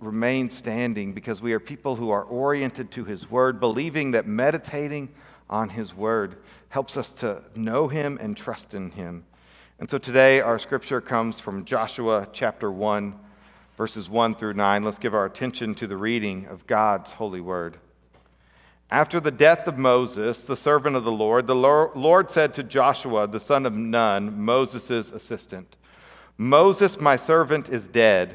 remain standing because we are people who are oriented to His Word, believing that meditating on His Word helps us to know Him and trust in Him. And so today, our scripture comes from Joshua chapter 1, verses 1 through 9. Let's give our attention to the reading of God's holy word. After the death of Moses, the servant of the Lord, the Lord said to Joshua, the son of Nun, Moses' assistant, Moses, my servant, is dead.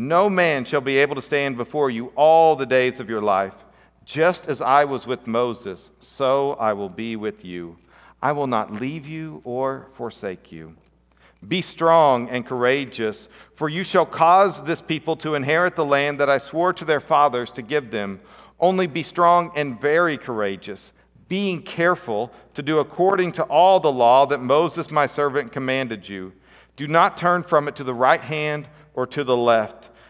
No man shall be able to stand before you all the days of your life. Just as I was with Moses, so I will be with you. I will not leave you or forsake you. Be strong and courageous, for you shall cause this people to inherit the land that I swore to their fathers to give them. Only be strong and very courageous, being careful to do according to all the law that Moses my servant commanded you. Do not turn from it to the right hand or to the left,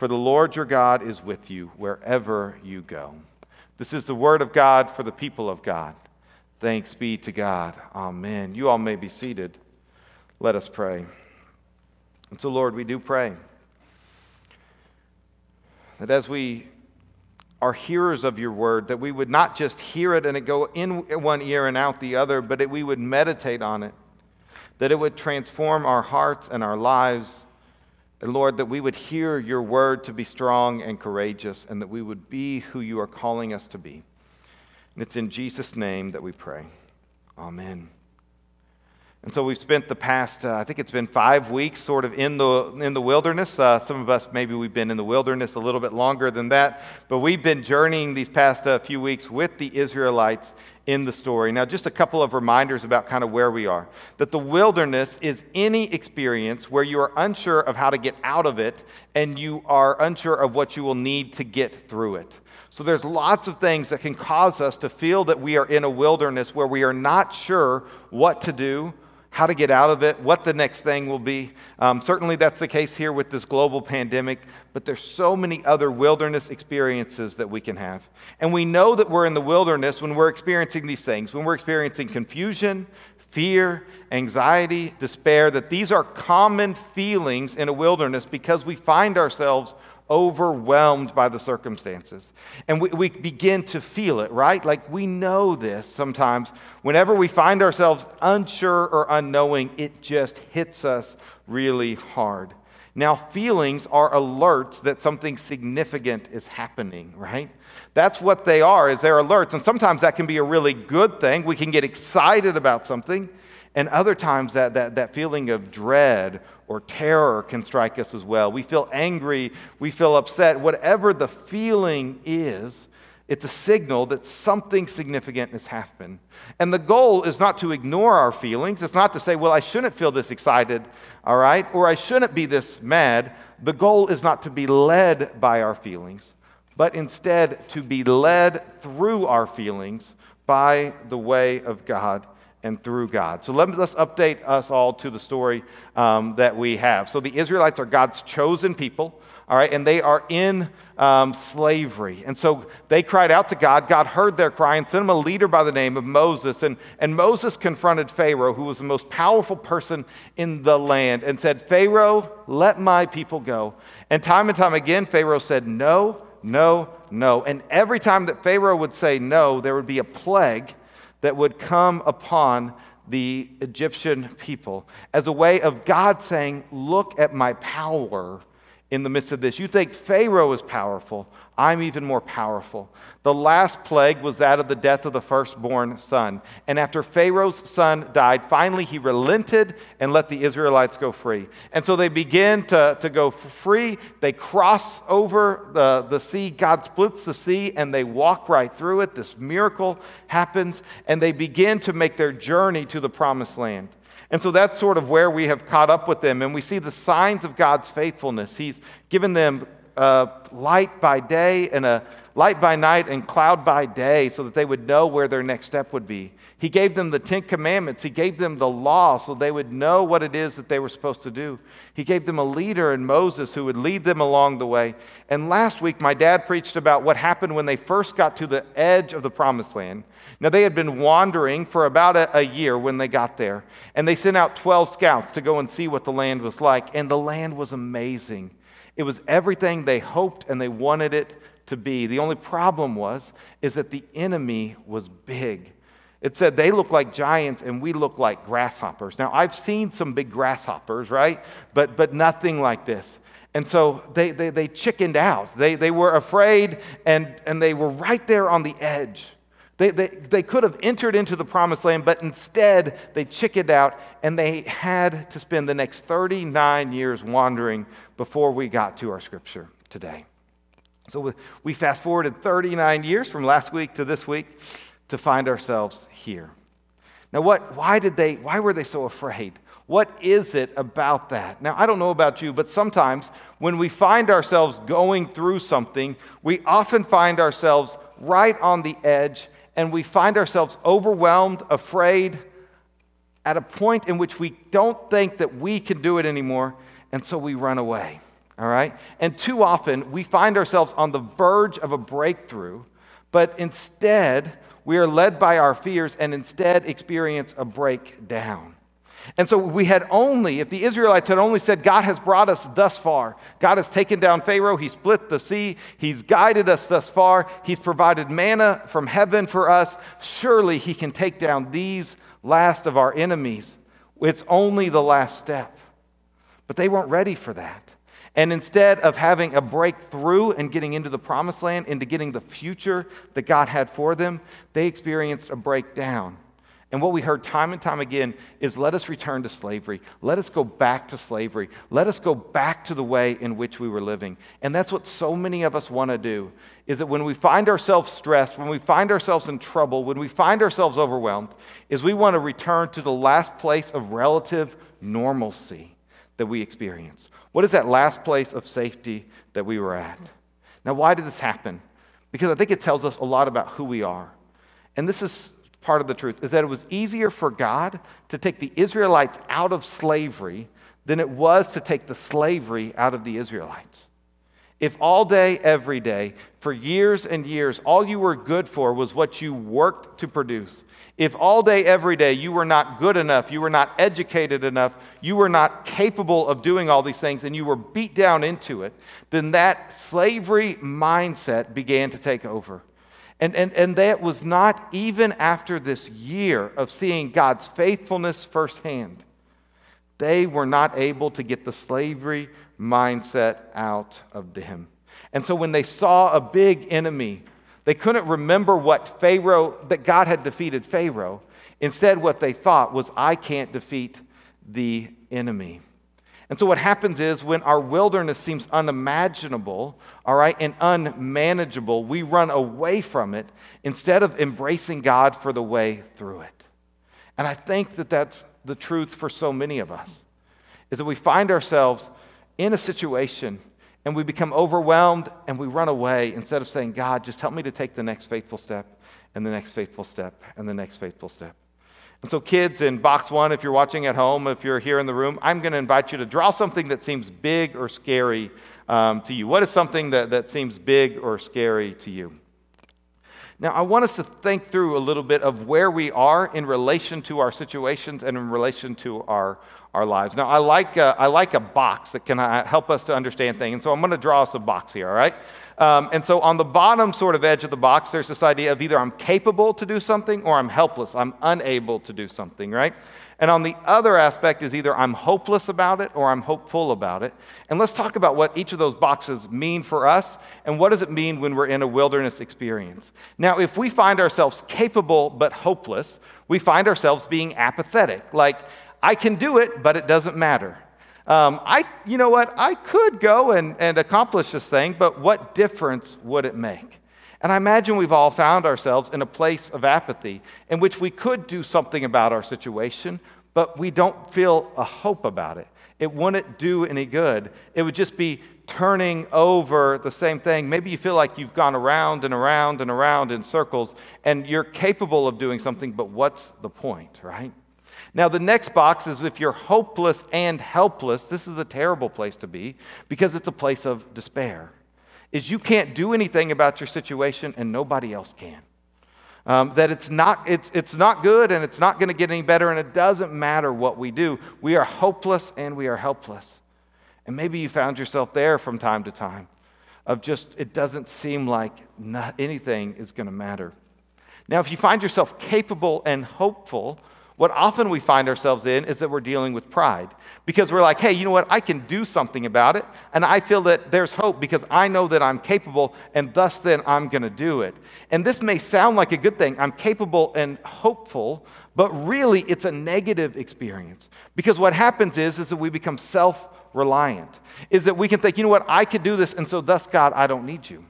For the Lord your God is with you wherever you go. This is the word of God for the people of God. Thanks be to God. Amen. You all may be seated. Let us pray. And so, Lord, we do pray that as we are hearers of your word, that we would not just hear it and it go in one ear and out the other, but that we would meditate on it, that it would transform our hearts and our lives and Lord, that we would hear your word to be strong and courageous, and that we would be who you are calling us to be. And it's in Jesus' name that we pray. Amen. And so we've spent the past, uh, I think it's been five weeks sort of in the, in the wilderness. Uh, some of us, maybe we've been in the wilderness a little bit longer than that, but we've been journeying these past uh, few weeks with the Israelites in the story. Now, just a couple of reminders about kind of where we are. That the wilderness is any experience where you are unsure of how to get out of it and you are unsure of what you will need to get through it. So, there's lots of things that can cause us to feel that we are in a wilderness where we are not sure what to do, how to get out of it, what the next thing will be. Um, certainly, that's the case here with this global pandemic but there's so many other wilderness experiences that we can have. And we know that we're in the wilderness when we're experiencing these things, when we're experiencing confusion, fear, anxiety, despair, that these are common feelings in a wilderness because we find ourselves overwhelmed by the circumstances. And we, we begin to feel it, right? Like we know this sometimes. Whenever we find ourselves unsure or unknowing, it just hits us really hard. Now, feelings are alerts that something significant is happening, right? That's what they are, is they're alerts. And sometimes that can be a really good thing. We can get excited about something. And other times that, that, that feeling of dread or terror can strike us as well. We feel angry, we feel upset. Whatever the feeling is, it's a signal that something significant has happened. And the goal is not to ignore our feelings. It's not to say, well, I shouldn't feel this excited, all right, or I shouldn't be this mad. The goal is not to be led by our feelings, but instead to be led through our feelings by the way of God and through God. So let us update us all to the story um, that we have. So the Israelites are God's chosen people, all right, and they are in um, slavery. And so they cried out to God. God heard their cry and sent them a leader by the name of Moses. And, and Moses confronted Pharaoh, who was the most powerful person in the land, and said, Pharaoh, let my people go. And time and time again, Pharaoh said, No, no, no. And every time that Pharaoh would say no, there would be a plague that would come upon the Egyptian people as a way of God saying, Look at my power in the midst of this. You think Pharaoh is powerful. I'm even more powerful. The last plague was that of the death of the firstborn son. And after Pharaoh's son died, finally he relented and let the Israelites go free. And so they begin to, to go free. They cross over the, the sea. God splits the sea and they walk right through it. This miracle happens. And they begin to make their journey to the promised land. And so that's sort of where we have caught up with them. And we see the signs of God's faithfulness. He's given them uh, light by day and a light by night and cloud by day so that they would know where their next step would be. He gave them the Ten Commandments. He gave them the law so they would know what it is that they were supposed to do. He gave them a leader in Moses who would lead them along the way. And last week, my dad preached about what happened when they first got to the edge of the promised land. Now, they had been wandering for about a, a year when they got there, and they sent out 12 scouts to go and see what the land was like, and the land was amazing. It was everything they hoped and they wanted it to be. The only problem was is that the enemy was big. It said they look like giants and we look like grasshoppers. Now I've seen some big grasshoppers, right? But but nothing like this. And so they, they, they chickened out. They, they were afraid and, and they were right there on the edge. They, they, they could have entered into the promised land, but instead they chickened out and they had to spend the next 39 years wandering before we got to our scripture today. So we fast forwarded 39 years from last week to this week to find ourselves here. Now, what, why, did they, why were they so afraid? What is it about that? Now, I don't know about you, but sometimes when we find ourselves going through something, we often find ourselves right on the edge and we find ourselves overwhelmed, afraid, at a point in which we don't think that we can do it anymore, and so we run away. All right? And too often we find ourselves on the verge of a breakthrough, but instead we are led by our fears and instead experience a breakdown. And so we had only, if the Israelites had only said, God has brought us thus far, God has taken down Pharaoh, He split the sea, He's guided us thus far, He's provided manna from heaven for us, surely He can take down these last of our enemies. It's only the last step. But they weren't ready for that. And instead of having a breakthrough and getting into the promised land, into getting the future that God had for them, they experienced a breakdown. And what we heard time and time again is let us return to slavery. Let us go back to slavery. Let us go back to the way in which we were living. And that's what so many of us want to do is that when we find ourselves stressed, when we find ourselves in trouble, when we find ourselves overwhelmed, is we want to return to the last place of relative normalcy that we experienced. What is that last place of safety that we were at? Now, why did this happen? Because I think it tells us a lot about who we are. And this is part of the truth is that it was easier for God to take the Israelites out of slavery than it was to take the slavery out of the Israelites. If all day, every day, for years and years, all you were good for was what you worked to produce, if all day, every day, you were not good enough, you were not educated enough, you were not capable of doing all these things, and you were beat down into it, then that slavery mindset began to take over. And, and, and that was not even after this year of seeing God's faithfulness firsthand. They were not able to get the slavery mindset out of them. And so when they saw a big enemy, they couldn't remember what Pharaoh, that God had defeated Pharaoh. Instead, what they thought was, I can't defeat the enemy. And so, what happens is when our wilderness seems unimaginable, all right, and unmanageable, we run away from it instead of embracing God for the way through it. And I think that that's the truth for so many of us, is that we find ourselves in a situation and we become overwhelmed and we run away instead of saying, God, just help me to take the next faithful step and the next faithful step and the next faithful step. And so, kids, in box one, if you're watching at home, if you're here in the room, I'm going to invite you to draw something that seems big or scary um, to you. What is something that, that seems big or scary to you? Now, I want us to think through a little bit of where we are in relation to our situations and in relation to our, our lives. Now, I like, a, I like a box that can uh, help us to understand things. And so I'm going to draw us a box here, all right? Um, and so on the bottom sort of edge of the box, there's this idea of either I'm capable to do something or I'm helpless. I'm unable to do something, right? And on the other aspect is either I'm hopeless about it or I'm hopeful about it. And let's talk about what each of those boxes mean for us and what does it mean when we're in a wilderness experience. Now, if we find ourselves capable but hopeless, we find ourselves being apathetic. Like, I can do it, but it doesn't matter. Um, I, you know what? I could go and, and accomplish this thing, but what difference would it make? And I imagine we've all found ourselves in a place of apathy in which we could do something about our situation, but we don't feel a hope about it. It wouldn't do any good. It would just be turning over the same thing. Maybe you feel like you've gone around and around and around in circles and you're capable of doing something, but what's the point, right? Now, the next box is if you're hopeless and helpless, this is a terrible place to be because it's a place of despair. Is you can't do anything about your situation and nobody else can. Um, that it's not, it's, it's not good and it's not going to get any better, and it doesn't matter what we do. We are hopeless and we are helpless. And maybe you found yourself there from time to time of just, it doesn't seem like not, anything is going to matter. Now, if you find yourself capable and hopeful, what often we find ourselves in is that we're dealing with pride because we're like, hey, you know what? I can do something about it. And I feel that there's hope because I know that I'm capable and thus then I'm going to do it. And this may sound like a good thing. I'm capable and hopeful, but really it's a negative experience because what happens is, is that we become self reliant, is that we can think, you know what? I could do this. And so thus, God, I don't need you.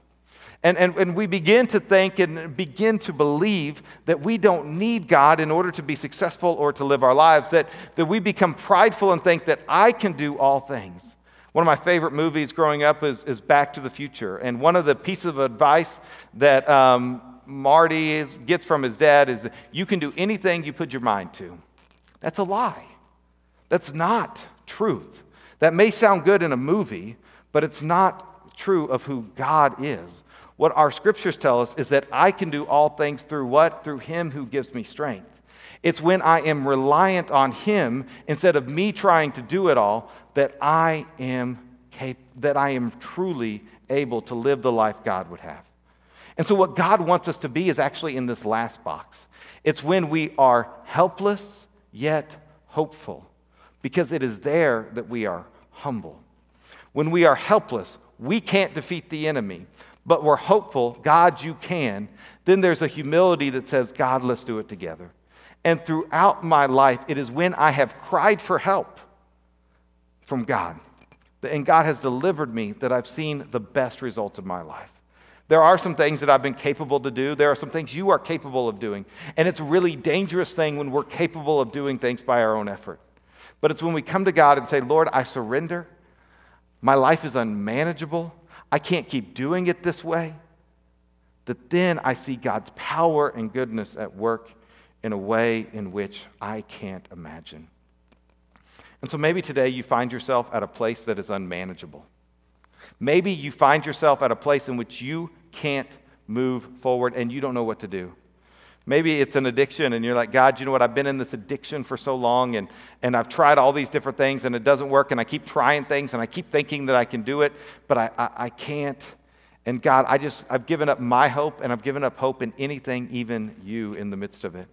And, and, and we begin to think and begin to believe that we don't need God in order to be successful or to live our lives, that, that we become prideful and think that I can do all things. One of my favorite movies growing up is, is Back to the Future. And one of the pieces of advice that um, Marty is, gets from his dad is you can do anything you put your mind to. That's a lie. That's not truth. That may sound good in a movie, but it's not true of who God is what our scriptures tell us is that I can do all things through what? Through Him who gives me strength. It's when I am reliant on Him instead of me trying to do it all that I am cap- that I am truly able to live the life God would have. And so, what God wants us to be is actually in this last box. It's when we are helpless yet hopeful, because it is there that we are humble. When we are helpless, we can't defeat the enemy but we're hopeful, God, you can, then there's a humility that says, God, let's do it together. And throughout my life, it is when I have cried for help from God, and God has delivered me, that I've seen the best results of my life. There are some things that I've been capable to do. There are some things you are capable of doing. And it's a really dangerous thing when we're capable of doing things by our own effort. But it's when we come to God and say, Lord, I surrender. My life is unmanageable. I can't keep doing it this way, that then I see God's power and goodness at work in a way in which I can't imagine. And so maybe today you find yourself at a place that is unmanageable. Maybe you find yourself at a place in which you can't move forward and you don't know what to do. Maybe it's an addiction, and you're like, God, you know what? I've been in this addiction for so long, and, and I've tried all these different things, and it doesn't work, and I keep trying things, and I keep thinking that I can do it, but I, I, I can't. And God, I just, I've given up my hope, and I've given up hope in anything, even you, in the midst of it.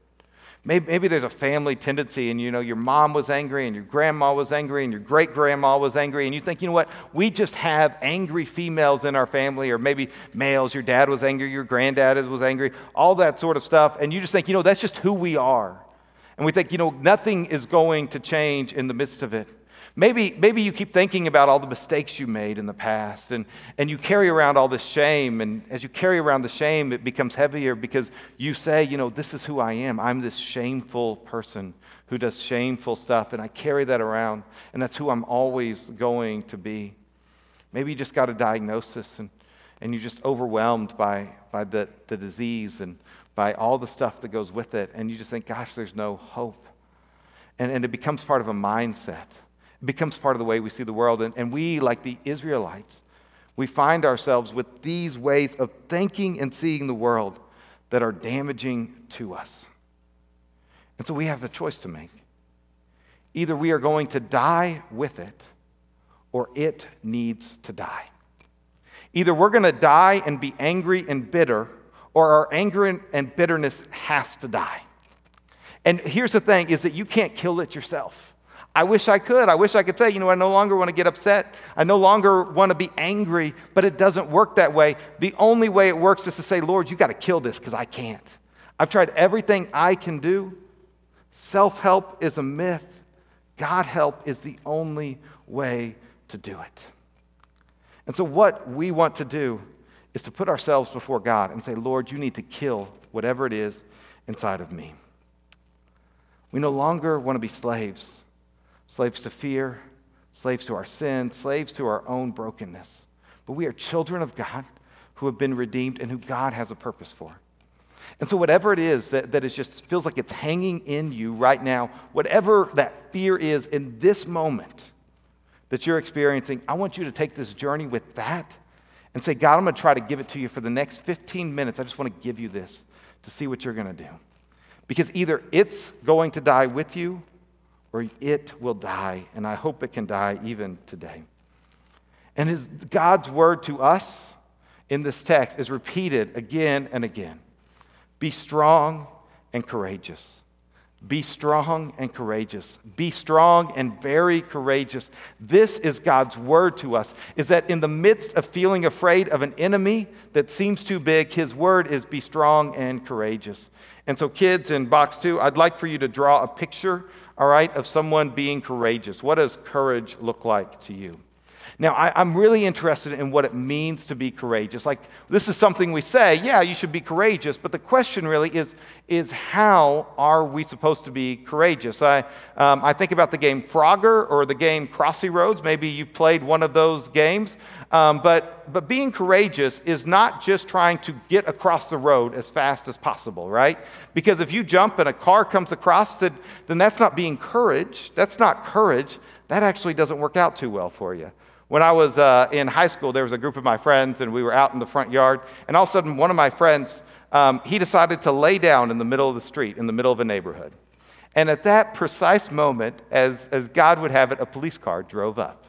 Maybe, maybe there's a family tendency, and you know, your mom was angry, and your grandma was angry, and your great grandma was angry, and you think, you know what, we just have angry females in our family, or maybe males. Your dad was angry, your granddad was angry, all that sort of stuff. And you just think, you know, that's just who we are. And we think, you know, nothing is going to change in the midst of it. Maybe, maybe you keep thinking about all the mistakes you made in the past, and, and you carry around all this shame. And as you carry around the shame, it becomes heavier because you say, you know, this is who I am. I'm this shameful person who does shameful stuff, and I carry that around, and that's who I'm always going to be. Maybe you just got a diagnosis and, and you're just overwhelmed by, by the, the disease and by all the stuff that goes with it, and you just think, gosh, there's no hope. And, and it becomes part of a mindset. It becomes part of the way we see the world. And, and we, like the Israelites, we find ourselves with these ways of thinking and seeing the world that are damaging to us. And so we have a choice to make. Either we are going to die with it, or it needs to die. Either we're going to die and be angry and bitter, or our anger and bitterness has to die. And here's the thing is that you can't kill it yourself. I wish I could. I wish I could say, you know, I no longer want to get upset. I no longer want to be angry, but it doesn't work that way. The only way it works is to say, Lord, you got to kill this because I can't. I've tried everything I can do. Self help is a myth. God help is the only way to do it. And so, what we want to do is to put ourselves before God and say, Lord, you need to kill whatever it is inside of me. We no longer want to be slaves slaves to fear, slaves to our sin, slaves to our own brokenness. But we are children of God who have been redeemed and who God has a purpose for. And so, whatever it is that, that is just feels like it's hanging in you right now, whatever that fear is in this moment that you're experiencing, I want you to take this journey with that and say, God, I'm going to try to give it to you for the next 15 minutes. I just want to give you this to see what you're going to do. Because either it's going to die with you or it will die. And I hope it can die even today. And his, God's word to us in this text is repeated again and again Be strong and courageous. Be strong and courageous. Be strong and very courageous. This is God's word to us is that in the midst of feeling afraid of an enemy that seems too big, his word is be strong and courageous. And so, kids in box two, I'd like for you to draw a picture, all right, of someone being courageous. What does courage look like to you? Now, I, am really interested in what it means to be courageous. Like, this is something we say, yeah, you should be courageous, but the question really is, is how are we supposed to be courageous? I, um, I think about the game Frogger or the game Crossy Roads. Maybe you've played one of those games. Um, but, but being courageous is not just trying to get across the road as fast as possible, right? Because if you jump and a car comes across, then, then that's not being courage. That's not courage. That actually doesn't work out too well for you. When I was uh, in high school, there was a group of my friends, and we were out in the front yard. And all of a sudden, one of my friends, um, he decided to lay down in the middle of the street, in the middle of a neighborhood. And at that precise moment, as, as God would have it, a police car drove up.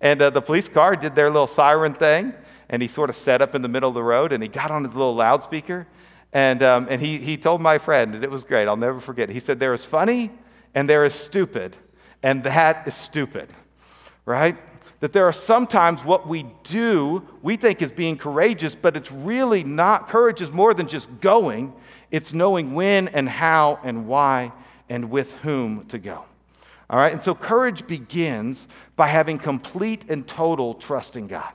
And uh, the police car did their little siren thing, and he sort of set up in the middle of the road, and he got on his little loudspeaker, and, um, and he, he told my friend, and it was great, I'll never forget. He said, There is funny, and there is stupid, and that is stupid, right? That there are sometimes what we do we think is being courageous, but it's really not. Courage is more than just going, it's knowing when and how and why and with whom to go. All right, and so courage begins by having complete and total trust in God.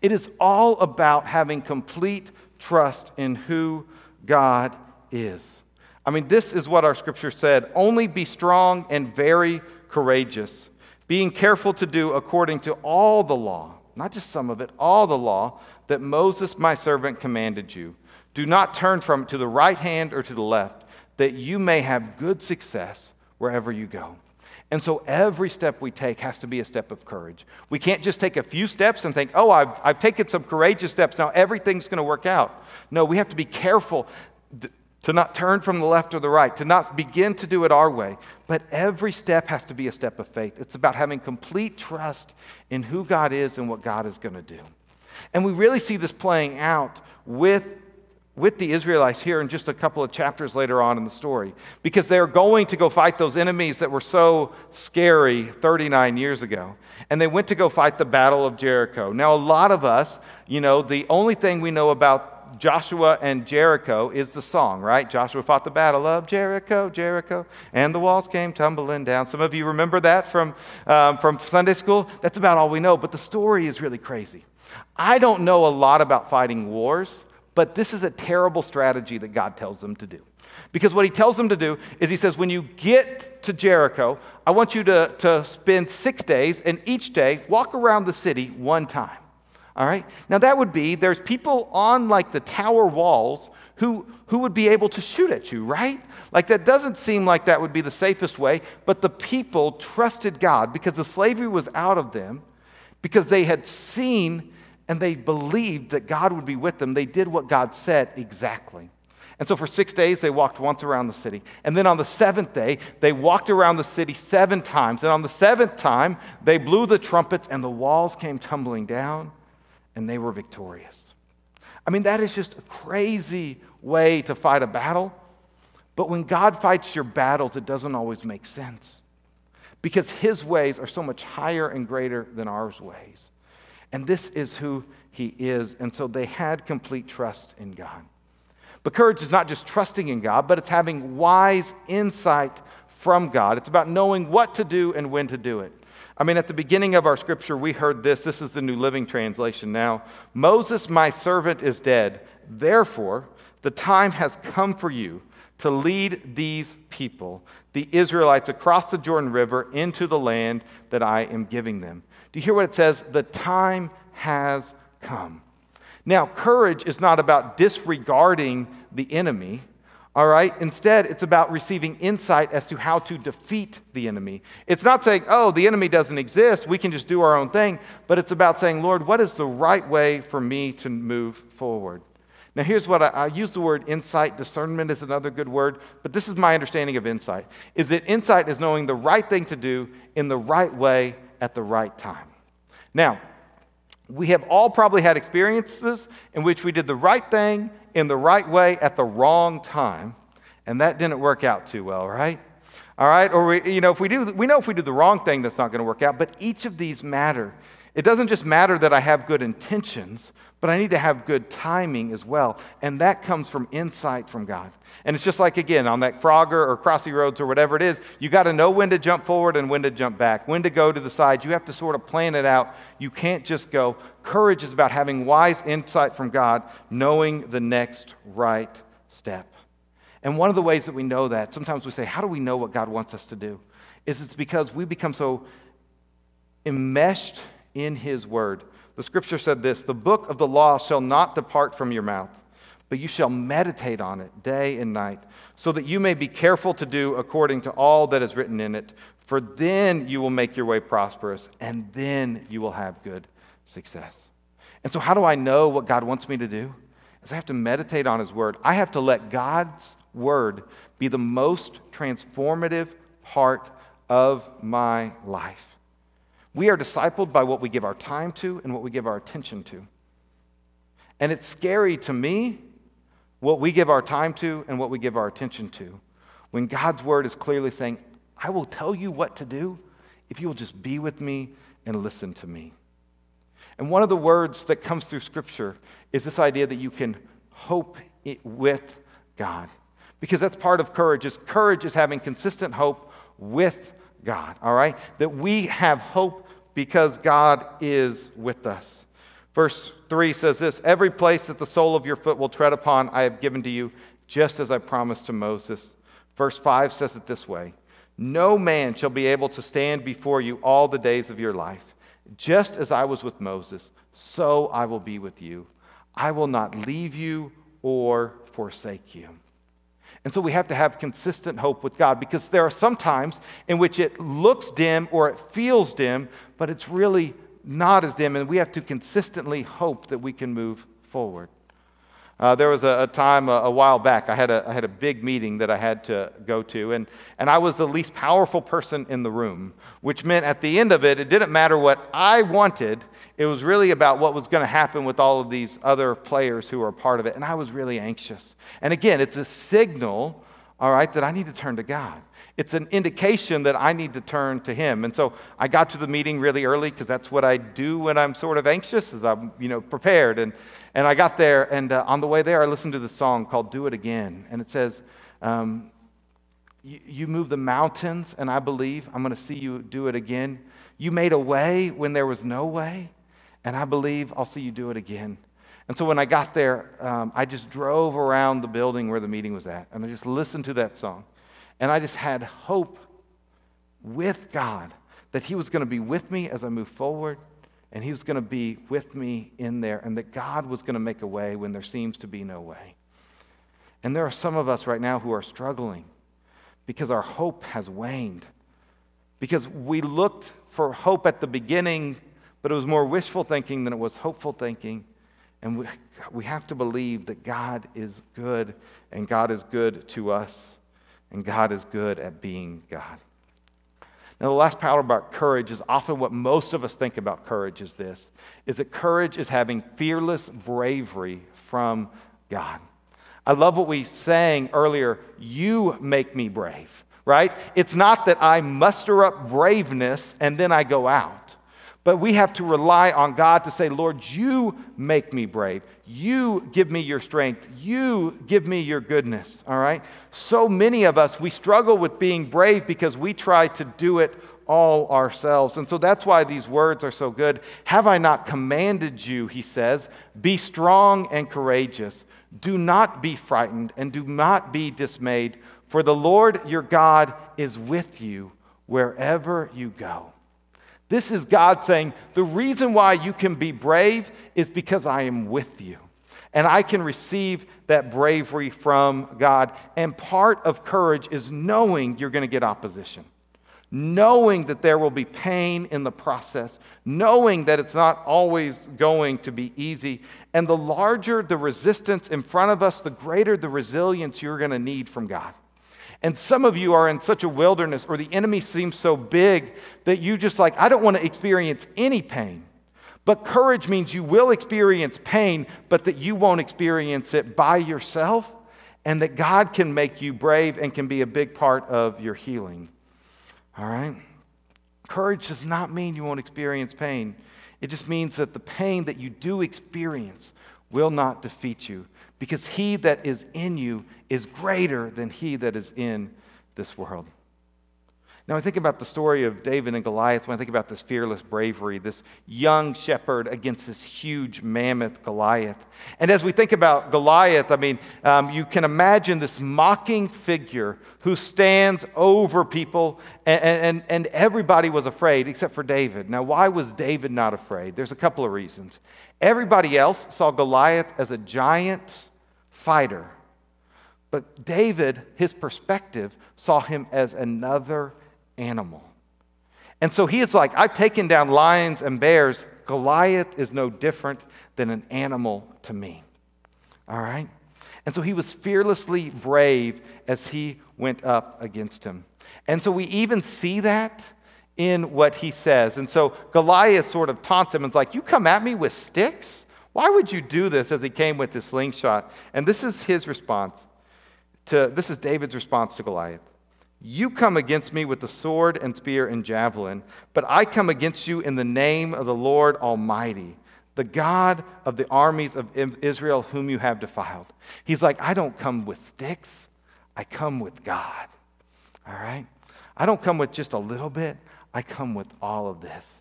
It is all about having complete trust in who God is. I mean, this is what our scripture said only be strong and very courageous being careful to do according to all the law, not just some of it, all the law that Moses, my servant, commanded you. Do not turn from it to the right hand or to the left, that you may have good success wherever you go. And so every step we take has to be a step of courage. We can't just take a few steps and think, oh, I've, I've taken some courageous steps. Now everything's going to work out. No, we have to be careful to not turn from the left or the right, to not begin to do it our way. But every step has to be a step of faith. It's about having complete trust in who God is and what God is going to do. And we really see this playing out with, with the Israelites here in just a couple of chapters later on in the story, because they're going to go fight those enemies that were so scary 39 years ago. And they went to go fight the Battle of Jericho. Now, a lot of us, you know, the only thing we know about Joshua and Jericho is the song, right? Joshua fought the battle of Jericho, Jericho, and the walls came tumbling down. Some of you remember that from, um, from Sunday school? That's about all we know, but the story is really crazy. I don't know a lot about fighting wars, but this is a terrible strategy that God tells them to do. Because what he tells them to do is he says, when you get to Jericho, I want you to, to spend six days, and each day walk around the city one time. All right? Now, that would be there's people on like the tower walls who, who would be able to shoot at you, right? Like, that doesn't seem like that would be the safest way, but the people trusted God because the slavery was out of them, because they had seen and they believed that God would be with them. They did what God said exactly. And so for six days, they walked once around the city. And then on the seventh day, they walked around the city seven times. And on the seventh time, they blew the trumpets, and the walls came tumbling down, and they were victorious. I mean, that is just a crazy way to fight a battle. But when God fights your battles, it doesn't always make sense because his ways are so much higher and greater than our ways. And this is who he is. And so they had complete trust in God. But courage is not just trusting in God, but it's having wise insight from God. It's about knowing what to do and when to do it. I mean, at the beginning of our scripture, we heard this. This is the New Living Translation now. Moses, my servant, is dead. Therefore, the time has come for you to lead these people, the Israelites, across the Jordan River into the land that I am giving them. Do you hear what it says? The time has come. Now, courage is not about disregarding the enemy, all right? Instead, it's about receiving insight as to how to defeat the enemy. It's not saying, oh, the enemy doesn't exist, we can just do our own thing, but it's about saying, Lord, what is the right way for me to move forward? Now, here's what I, I, use the word insight. Discernment is another good word, but this is my understanding of insight. Is that insight is knowing the right thing to do in the right way at the right time. Now, we have all probably had experiences in which we did the right thing in the right way at the wrong time, and that didn't work out too well, right? All right, or we, you know, if we do, we know if we do the wrong thing, that's not going to work out. But each of these matter. It doesn't just matter that I have good intentions, but I need to have good timing as well. And that comes from insight from God. And it's just like, again, on that Frogger or Crossy Roads or whatever it is, you got to know when to jump forward and when to jump back, when to go to the side. You have to sort of plan it out. You can't just go. Courage is about having wise insight from God, knowing the next right step. And one of the ways that we know that, sometimes we say, How do we know what God wants us to do? Is it's because we become so enmeshed in His Word the scripture said this The book of the law shall not depart from your mouth, but you shall meditate on it day and night, so that you may be careful to do according to all that is written in it. For then you will make your way prosperous, and then you will have good success. And so, how do I know what God wants me to do? Is I have to meditate on His Word. I have to let God's Word be the most transformative part of my life. We are discipled by what we give our time to and what we give our attention to. And it's scary to me what we give our time to and what we give our attention to. When God's word is clearly saying, I will tell you what to do if you will just be with me and listen to me. And one of the words that comes through Scripture is this idea that you can hope with God. Because that's part of courage. Is courage is having consistent hope with God, all right? That we have hope because God is with us. Verse 3 says this Every place that the sole of your foot will tread upon, I have given to you, just as I promised to Moses. Verse 5 says it this way No man shall be able to stand before you all the days of your life. Just as I was with Moses, so I will be with you. I will not leave you or forsake you. And so we have to have consistent hope with God because there are some times in which it looks dim or it feels dim, but it's really not as dim, and we have to consistently hope that we can move forward. Uh, there was a, a time a, a, while back, I had a, I had a big meeting that I had to go to, and, and I was the least powerful person in the room, which meant at the end of it, it didn't matter what I wanted. It was really about what was going to happen with all of these other players who were a part of it, and I was really anxious. And again, it's a signal, all right, that I need to turn to God it's an indication that I need to turn to him. And so I got to the meeting really early because that's what I do when I'm sort of anxious, is I'm you know prepared. And and I got there, and uh, on the way there, I listened to the song called "Do It Again," and it says. Um, you, you move the mountains, and I believe I'm going to see you do it again. You made a way when there was no way, and I believe I'll see you do it again. And so when I got there, um, I just drove around the building where the meeting was at, and I just listened to that song. And I just had hope with God that He was going to be with me as I move forward and He was going to be with me in there, and that God was going to make a way when there seems to be no way. And there are some of us right now who are struggling because our hope has waned. Because we looked for hope at the beginning, but it was more wishful thinking than it was hopeful thinking. And we, we have to believe that God is good, and God is good to us, and God is good at being God. Now, the last part about courage is often what most of us think about courage is this is that courage is having fearless bravery from God. I love what we sang earlier, you make me brave, right? It's not that I muster up braveness and then I go out. But we have to rely on God to say, Lord, you make me brave. You give me your strength. You give me your goodness. All right? So many of us, we struggle with being brave because we try to do it all ourselves. And so that's why these words are so good. Have I not commanded you, he says, be strong and courageous. Do not be frightened and do not be dismayed, for the Lord your God is with you wherever you go. This is God saying, The reason why you can be brave is because I am with you. And I can receive that bravery from God. And part of courage is knowing you're going to get opposition, knowing that there will be pain in the process, knowing that it's not always going to be easy. And the larger the resistance in front of us, the greater the resilience you're going to need from God. And some of you are in such a wilderness, or the enemy seems so big that you just like, I don't want to experience any pain. But courage means you will experience pain, but that you won't experience it by yourself, and that God can make you brave and can be a big part of your healing. All right? Courage does not mean you won't experience pain. It just means that the pain that you do experience will not defeat you because he that is in you is greater than he that is in this world. Now, I think about the story of David and Goliath when I think about this fearless bravery, this young shepherd against this huge mammoth Goliath. And as we think about Goliath, I mean, um, you can imagine this mocking figure who stands over people, and, and, and everybody was afraid except for David. Now, why was David not afraid? There's a couple of reasons. Everybody else saw Goliath as a giant fighter. But David, his perspective, saw him as another animal. And so he is like, I've taken down lions and bears. Goliath is no different than an animal to me. All right? And so he was fearlessly brave as he went up against him. And so we even see that in what he says. And so Goliath sort of taunts him and is like, You come at me with sticks? Why would you do this as he came with his slingshot? And this is his response to this is David's response to Goliath. You come against me with the sword and spear and javelin, but I come against you in the name of the Lord Almighty, the God of the armies of Israel, whom you have defiled. He's like, I don't come with sticks, I come with God. All right? I don't come with just a little bit, I come with all of this.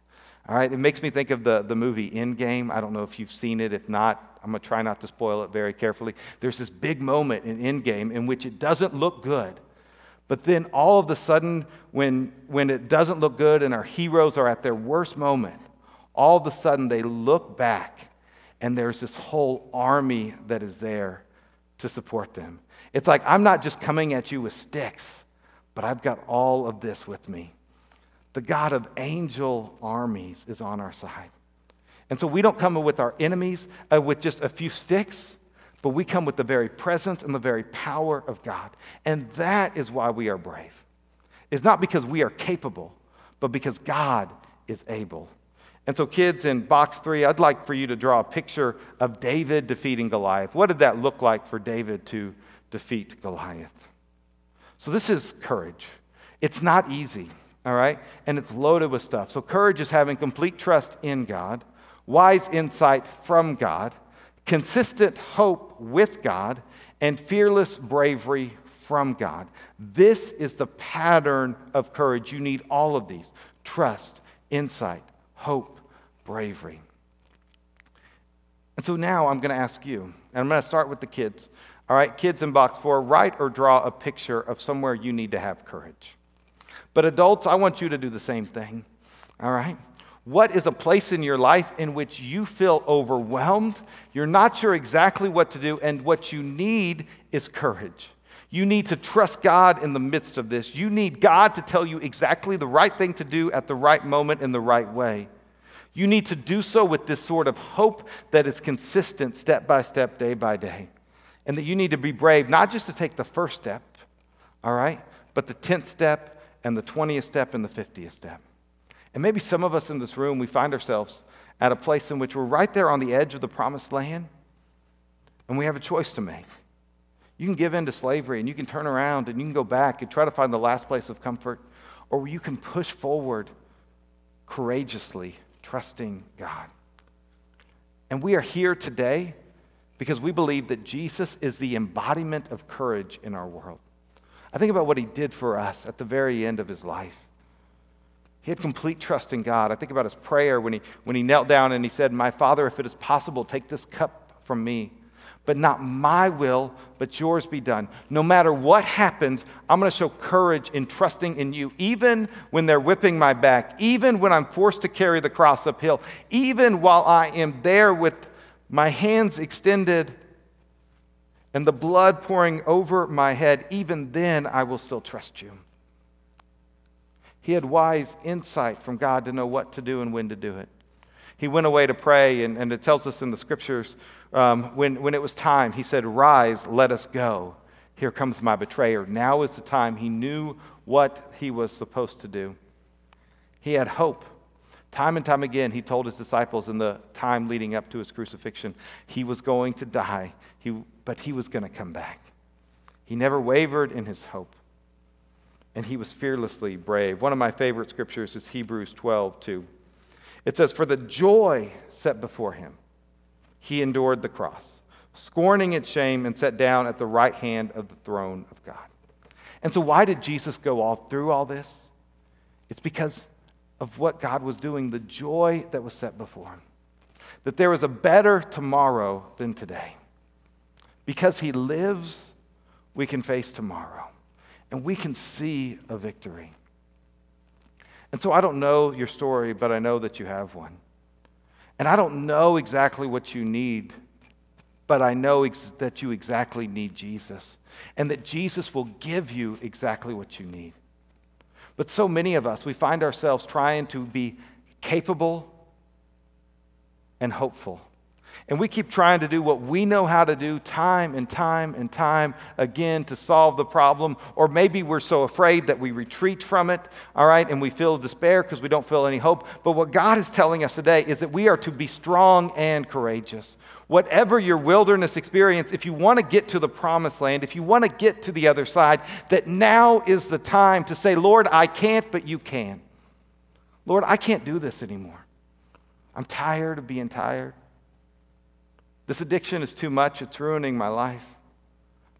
All right, it makes me think of the, the movie Endgame. I don't know if you've seen it. If not, I'm going to try not to spoil it very carefully. There's this big moment in Endgame in which it doesn't look good. But then all of a sudden, when, when it doesn't look good and our heroes are at their worst moment, all of a sudden they look back and there's this whole army that is there to support them. It's like, I'm not just coming at you with sticks, but I've got all of this with me. The God of angel armies is on our side. And so we don't come with our enemies uh, with just a few sticks, but we come with the very presence and the very power of God. And that is why we are brave. It's not because we are capable, but because God is able. And so, kids, in box three, I'd like for you to draw a picture of David defeating Goliath. What did that look like for David to defeat Goliath? So, this is courage. It's not easy all right? And it's loaded with stuff. So, courage is having complete trust in God, wise insight from God, consistent hope with God, and fearless bravery from God. This is the pattern of courage. You need all of these trust, insight, hope, bravery. And so now I'm going to ask you, and I'm going to start with the kids. All right, kids in box four, write or draw a picture of somewhere you need to have courage. But adults, I want you to do the same thing. All right? What is a place in your life in which you feel overwhelmed? You're not sure exactly what to do, and what you need is courage. You need to trust God in the midst of this. You need God to tell you exactly the right thing to do at the right moment in the right way. You need to do so with this sort of hope that is consistent step by step, day by day. And that you need to be brave, not just to take the first step, all right, but the 10th step and the 20th step and the 50th step. And maybe some of us in this room, we find ourselves at a place in which we're right there on the edge of the promised land, and we have a choice to make. You can give in to slavery and you can turn around and you can go back and try to find the last place of comfort, or you can push forward courageously, trusting God. And we are here today because we believe that Jesus is the embodiment of courage in our world. I think about what he did for us at the very end of his life. He had complete trust in God. I think about his prayer when he, when he knelt down and he said, My Father, if it is possible, take this cup from me. But not my will, but yours be done. No matter what happens, I'm going to show courage in trusting in you, even when they're whipping my back, even when I'm forced to carry the cross uphill, even while I am there with my hands extended and the blood pouring over my head, even then I will still trust you. He had wise insight from God to know what to do and when to do it. He went away to pray, and, and it tells us in the scriptures um, when, when it was time, he said, Rise, let us go. Here comes my betrayer. Now is the time. He knew what he was supposed to do. He had hope. Time and time again, he told his disciples in the time leading up to his crucifixion, he was going to die, he, but he was going to come back. He never wavered in his hope and he was fearlessly brave. One of my favorite scriptures is Hebrews 12, 2. It says, For the joy set before him, he endured the cross, scorning its shame, and sat down at the right hand of the throne of God. And so, why did Jesus go all through all this? It's because of what God was doing, the joy that was set before him. That there was a better tomorrow than today. Because he lives, we can face tomorrow and we can see a victory. And so I don't know your story, but I know that you have one. And I don't know exactly what you need, but I know ex- that you exactly need Jesus and that Jesus will give you exactly what you need. But so many of us, we find ourselves trying to be capable and hopeful. And we keep trying to do what we know how to do time and time and time again to solve the problem. Or maybe we're so afraid that we retreat from it, all right, and we feel despair because we don't feel any hope. But what God is telling us today is that we are to be strong and courageous. Whatever your wilderness experience, if you want to get to the promised land, if you want to get to the other side, that now is the time to say, Lord, I can't, but you can. Lord, I can't do this anymore. I'm tired of being tired. This addiction is too much, it's ruining my life.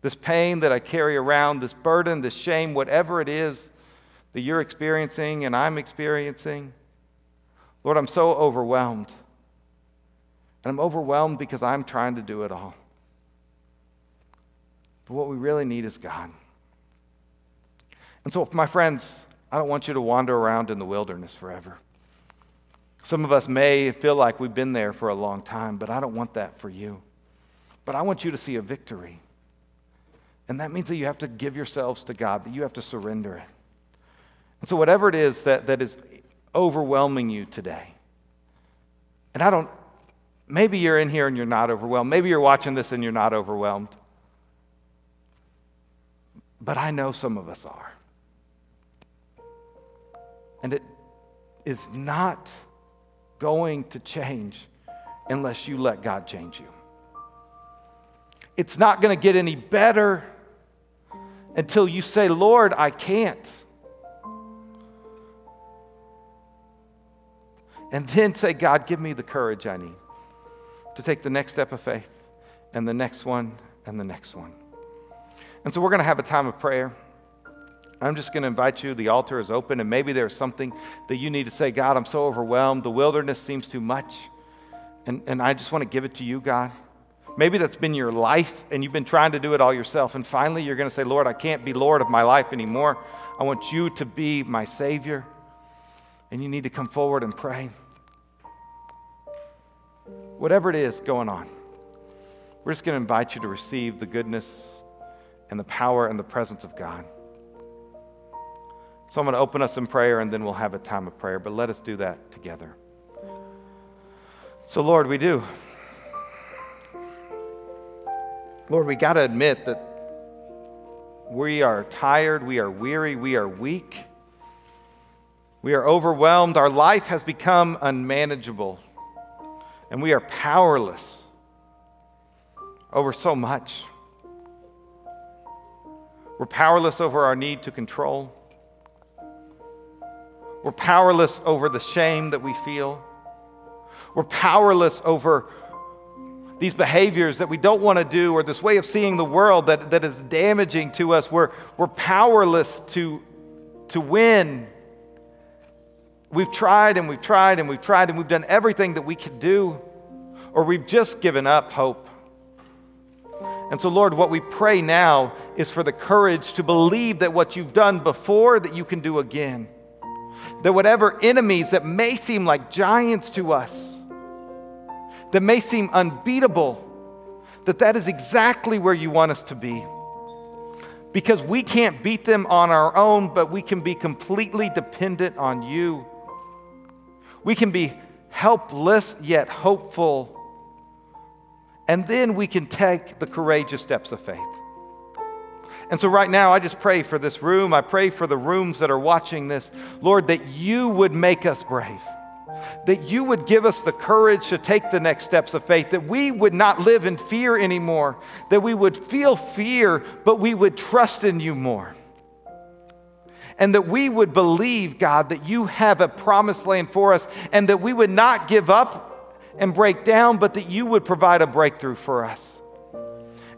This pain that I carry around, this burden, this shame, whatever it is that you're experiencing and I'm experiencing, Lord, I'm so overwhelmed. And I'm overwhelmed because I'm trying to do it all. But what we really need is God. And so, my friends, I don't want you to wander around in the wilderness forever. Some of us may feel like we've been there for a long time, but I don't want that for you. But I want you to see a victory. And that means that you have to give yourselves to God, that you have to surrender it. And so, whatever it is that, that is overwhelming you today, and I don't, maybe you're in here and you're not overwhelmed. Maybe you're watching this and you're not overwhelmed. But I know some of us are. And it is not going to change unless you let God change you. It's not going to get any better until you say, Lord, I can't. And then say, God, give me the courage I need to take the next step of faith and the next one and the next one. And so we're going to have a time of prayer. I'm just going to invite you. The altar is open, and maybe there's something that you need to say God, I'm so overwhelmed. The wilderness seems too much. And, and I just want to give it to you, God. Maybe that's been your life, and you've been trying to do it all yourself. And finally, you're going to say, Lord, I can't be Lord of my life anymore. I want you to be my Savior. And you need to come forward and pray. whatever it is going on, we're just going to invite you to receive the goodness and the power and the presence of God. So I'm going to open us in prayer and then we'll have a time of prayer, but let us do that together. So, Lord, we do. Lord, we got to admit that we are tired, we are weary, we are weak, we are overwhelmed. Our life has become unmanageable, and we are powerless over so much. We're powerless over our need to control. We're powerless over the shame that we feel. We're powerless over these behaviors that we don't want to do or this way of seeing the world that, that is damaging to us. We're, we're powerless to, to win. We've tried and we've tried and we've tried and we've done everything that we could do, or we've just given up hope. And so, Lord, what we pray now is for the courage to believe that what you've done before, that you can do again. That whatever enemies that may seem like giants to us, that may seem unbeatable, that that is exactly where you want us to be. Because we can't beat them on our own, but we can be completely dependent on you. We can be helpless yet hopeful and then we can take the courageous steps of faith. And so, right now, I just pray for this room. I pray for the rooms that are watching this. Lord, that you would make us brave, that you would give us the courage to take the next steps of faith, that we would not live in fear anymore, that we would feel fear, but we would trust in you more. And that we would believe, God, that you have a promised land for us, and that we would not give up and break down, but that you would provide a breakthrough for us.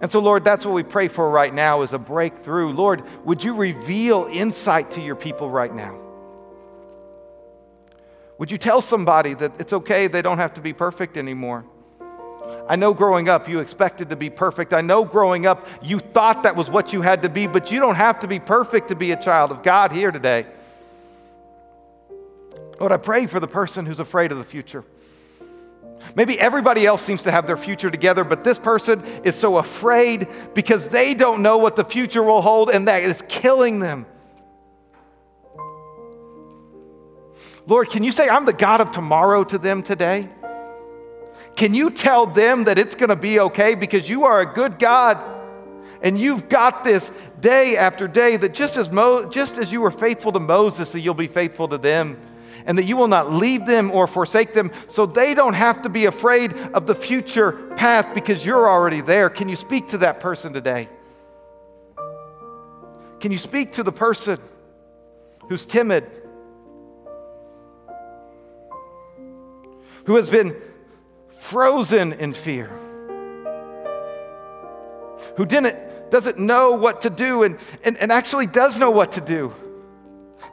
And so, Lord, that's what we pray for right now is a breakthrough. Lord, would you reveal insight to your people right now? Would you tell somebody that it's okay, they don't have to be perfect anymore? I know growing up you expected to be perfect. I know growing up you thought that was what you had to be, but you don't have to be perfect to be a child of God here today. Lord, I pray for the person who's afraid of the future. Maybe everybody else seems to have their future together, but this person is so afraid because they don't know what the future will hold and that is killing them. Lord, can you say, I'm the God of tomorrow to them today? Can you tell them that it's going to be okay because you are a good God and you've got this day after day that just as, Mo- just as you were faithful to Moses, that you'll be faithful to them and that you will not leave them or forsake them so they don't have to be afraid of the future path because you're already there. Can you speak to that person today? Can you speak to the person who's timid, who has been frozen in fear, who didn't, doesn't know what to do and, and, and actually does know what to do?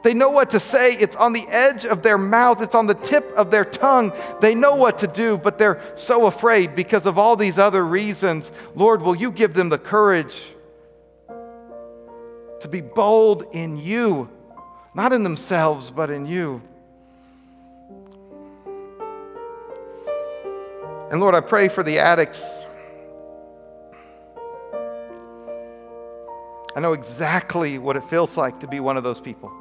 They know what to say. It's on the edge of their mouth, it's on the tip of their tongue. They know what to do, but they're so afraid because of all these other reasons. Lord, will you give them the courage to be bold in you, not in themselves, but in you? And Lord, I pray for the addicts. I know exactly what it feels like to be one of those people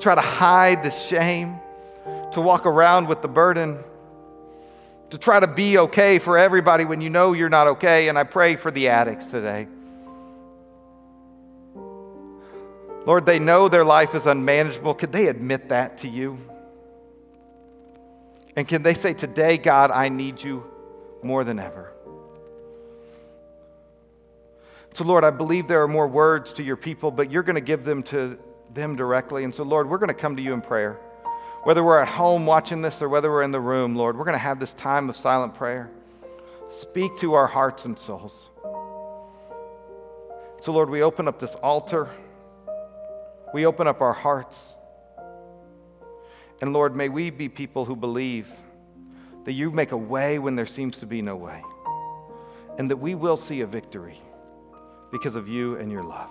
try to hide the shame, to walk around with the burden, to try to be okay for everybody when you know you're not okay. And I pray for the addicts today. Lord, they know their life is unmanageable. Could they admit that to you? And can they say, Today, God, I need you more than ever? So, Lord, I believe there are more words to your people, but you're going to give them to them directly. And so, Lord, we're going to come to you in prayer. Whether we're at home watching this or whether we're in the room, Lord, we're going to have this time of silent prayer. Speak to our hearts and souls. So, Lord, we open up this altar. We open up our hearts. And Lord, may we be people who believe that you make a way when there seems to be no way, and that we will see a victory because of you and your love.